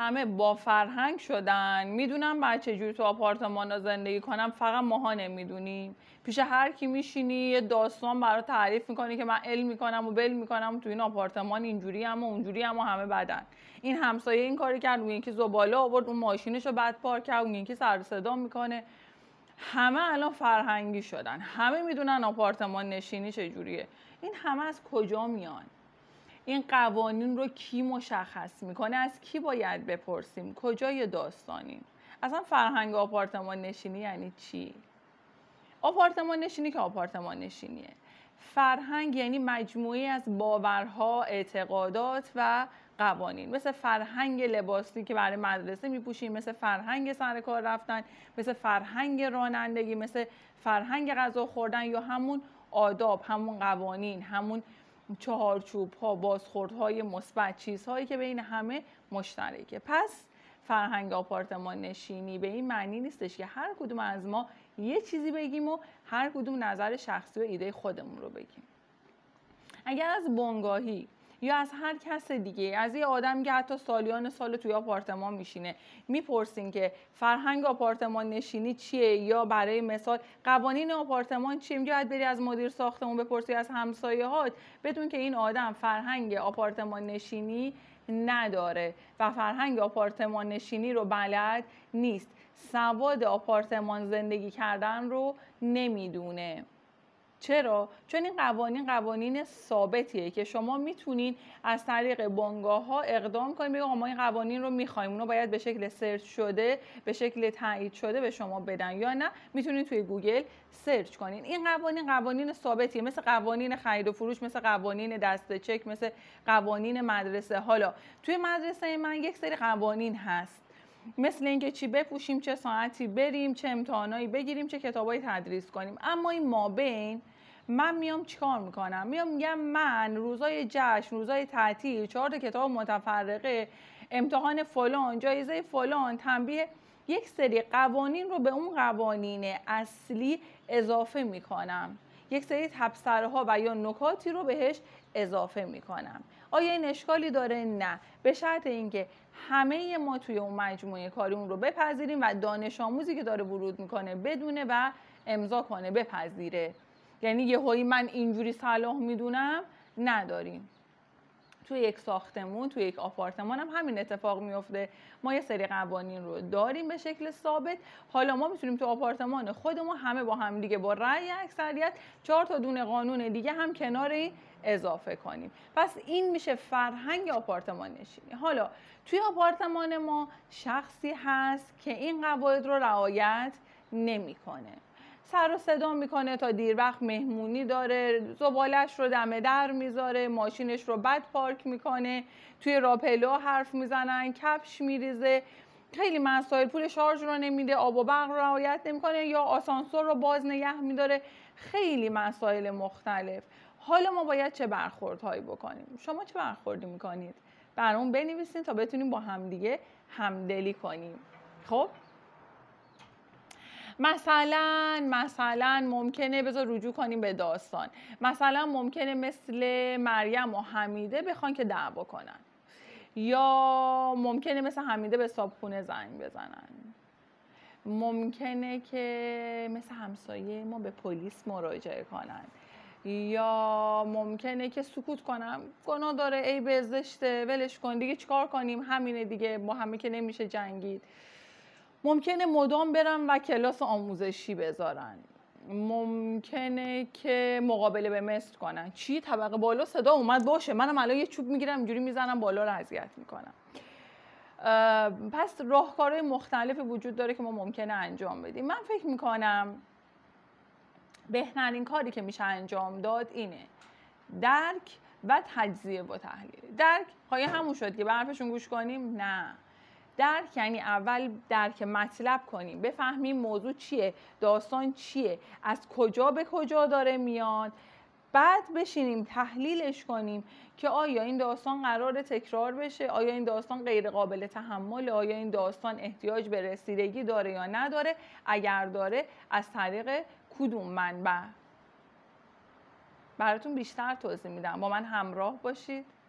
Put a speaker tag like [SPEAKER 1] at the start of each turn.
[SPEAKER 1] همه با فرهنگ شدن. می‌دونم بعد چجوری تو آپارتمان زندگی کنم. فقط ماها نمی‌دونیم پیش هر کی میشینی یه داستان برای تعریف می‌کنی که من علم می‌کنم و بل می‌کنم. تو این آپارتمان اینجوری هم و اونجوری هم و همه بدن. این همسایه این کاری کرد. اون یکی زباله آورد. اون ماشینش رو بعد پارک کرد. اون یکی سر صدا می‌کنه. همه الان فرهنگی شدن. همه می‌دونن آپارتمان نشینی چجوریه. این همه از کجا میان؟ این قوانین رو کی مشخص می‌کنه؟ از کی باید بپرسیم؟ کجای داستانیم اصلا فرهنگ آپارتمان نشینی یعنی چی؟ آپارتمان نشینی که آپارتمان نشینیه. فرهنگ یعنی مجموعی از باورها اعتقادات و قوانین. مثل فرهنگ لباسی که برای مدرسه میپوشیم مثل فرهنگ سر کار رفتن مثل فرهنگ رانندگی مثل فرهنگ غذا خوردن یا همون آداب همون قوانین همون چهارچوب ها بازخورد های مثبت چیزهایی که بین همه مشترکه. پس فرهنگ آپارتمان نشینی به این معنی نیستش که هر کدوم از ما یه چیزی بگیم و هر کدوم نظر شخصی و ایده خودمون رو بگیم. اگر از بنگاهی یا از هر کس دیگه. از یه آدم که حتی سالیان سال توی آپارتمان میشینه. می‌پرسین که فرهنگ آپارتمان نشینی چیه؟ یا برای مثال قوانین آپارتمان چیه؟ میگه باید بری از مدیر ساختمون بپرسی از همسایه هات بدون که این آدم فرهنگ آپارتمان نشینی نداره و فرهنگ آپارتمان نشینی رو بلد نیست. سواد آپارتمان زندگی کردن رو نمی‌دونه. چرا؟ چون این قوانین قوانین ثابتیه که شما می‌تونین از طریق بانگاه ها اقدام کنید بگید ما این قوانین رو می‌خوایم اونو باید به شکل سرچ شده به شکل تایید شده به شما بدن یا نه می‌تونید توی گوگل search کنین. این قوانین قوانین ثابتیه مثل قوانین خرید و فروش مثل قوانین دسته چک مثل قوانین مدرسه. حالا توی مدرسه من یک سری قوانین هست. مثل اینکه چی بپوشیم چه ساعتی بریم چه امتحانایی بگیریم چه کتابایی تدریس کنیم. اما این مابین من میام چیکار می‌کنم؟ میام میگم من روزای جشن روزای تعطیل چهار کتاب متفرقه امتحان فلان جایزه فلان تنبیه یک سری قوانین رو به اون قوانین اصلی اضافه می‌کنم. یک سری تبصره ها و یا نکاتی رو بهش اضافه می‌کنم. آیا این اشکالی داره؟ نه. به شرط اینکه همه ما توی اون مجموعه کاری اون رو بپذیریم و دانش آموزی که داره ورود می‌کنه بدونه و امضا کنه بپذیره. یعنی یه هایی من اینجوری صلاح می‌دونم نداریم. توی یک ساختمون توی یک آپارتمان هم همین اتفاق میفته ما یه سری قوانین رو داریم به شکل ثابت. حالا ما می‌تونیم تو آپارتمان خودمون همه با هم دیگه با رأی اکثریت چهار تا دونه قانون دیگه هم کنار اضافه کنیم. پس این میشه فرهنگ آپارتمان نشینی. حالا توی آپارتمان ما شخصی هست که این قواعد رو رعایت نمی‌کنه. سر و صدا می‌کنه تا دیر وقت مهمونی داره. زبالش رو دم در می‌ذاره ماشینش رو بد پارک می‌کنه. توی راپلو حرف می‌زنن کفش میریزه. خیلی مسائل پول شارژ رو نمیده آب و برق رو رعایت نمی‌کنه یا آسانسور رو باز نگه میداره. خیلی مسائل مختلف. حالا ما باید چه برخوردهایی بکنیم؟ شما چه برخوردی می‌کنید؟ برامون بنویسین تا بتونیم با همدیگه همدلی کنیم. خب؟ مثلا مثلا ممکنه بذار رجوع کنیم به داستان. مثلا ممکنه مثل مریم و حمیده بخوان که دعوا کنن. یا ممکنه مثل حمیده به صابخونه زنگ بزنن. ممکنه که مثل همسایه ما به پلیس مراجعه کنن. یا ممکنه که سکوت کنم. گناه داره ای به ولش کن دیگه چیکار کنیم؟ همینه دیگه با همه که نمیشه جنگید. ممکنه مدام برم و کلاس آموزشی بذارن. ممکنه که مقابله به مصر کنن. چی؟ طبقه بالا صدا اومد باشه. منم الان یه چوب می‌گیرم اینجوری می‌زنم بالا رو اذیت می‌کنم. پس راهکارهای مختلفی وجود داره که ما ممکنه انجام بدیم. من فکر می‌کنم بهترین کاری که میشه انجام داد اینه درک و تجزیه با تحلیل. درک خواهی همون شد که به حرفشون گوش کنیم؟ نه. درک یعنی اول درک مطلب کنیم. بفهمیم موضوع چیه داستان چیه از کجا به کجا داره میاد. بعد بشینیم تحلیلش کنیم که آیا این داستان قرار تکرار بشه آیا این داستان غیر قابل تحمل آیا این داستان احتیاج به رسیدگی داره یا نداره. اگر داره از طریق کدوم منبع؟ براتون بیشتر توضیح میدم. با من همراه باشید.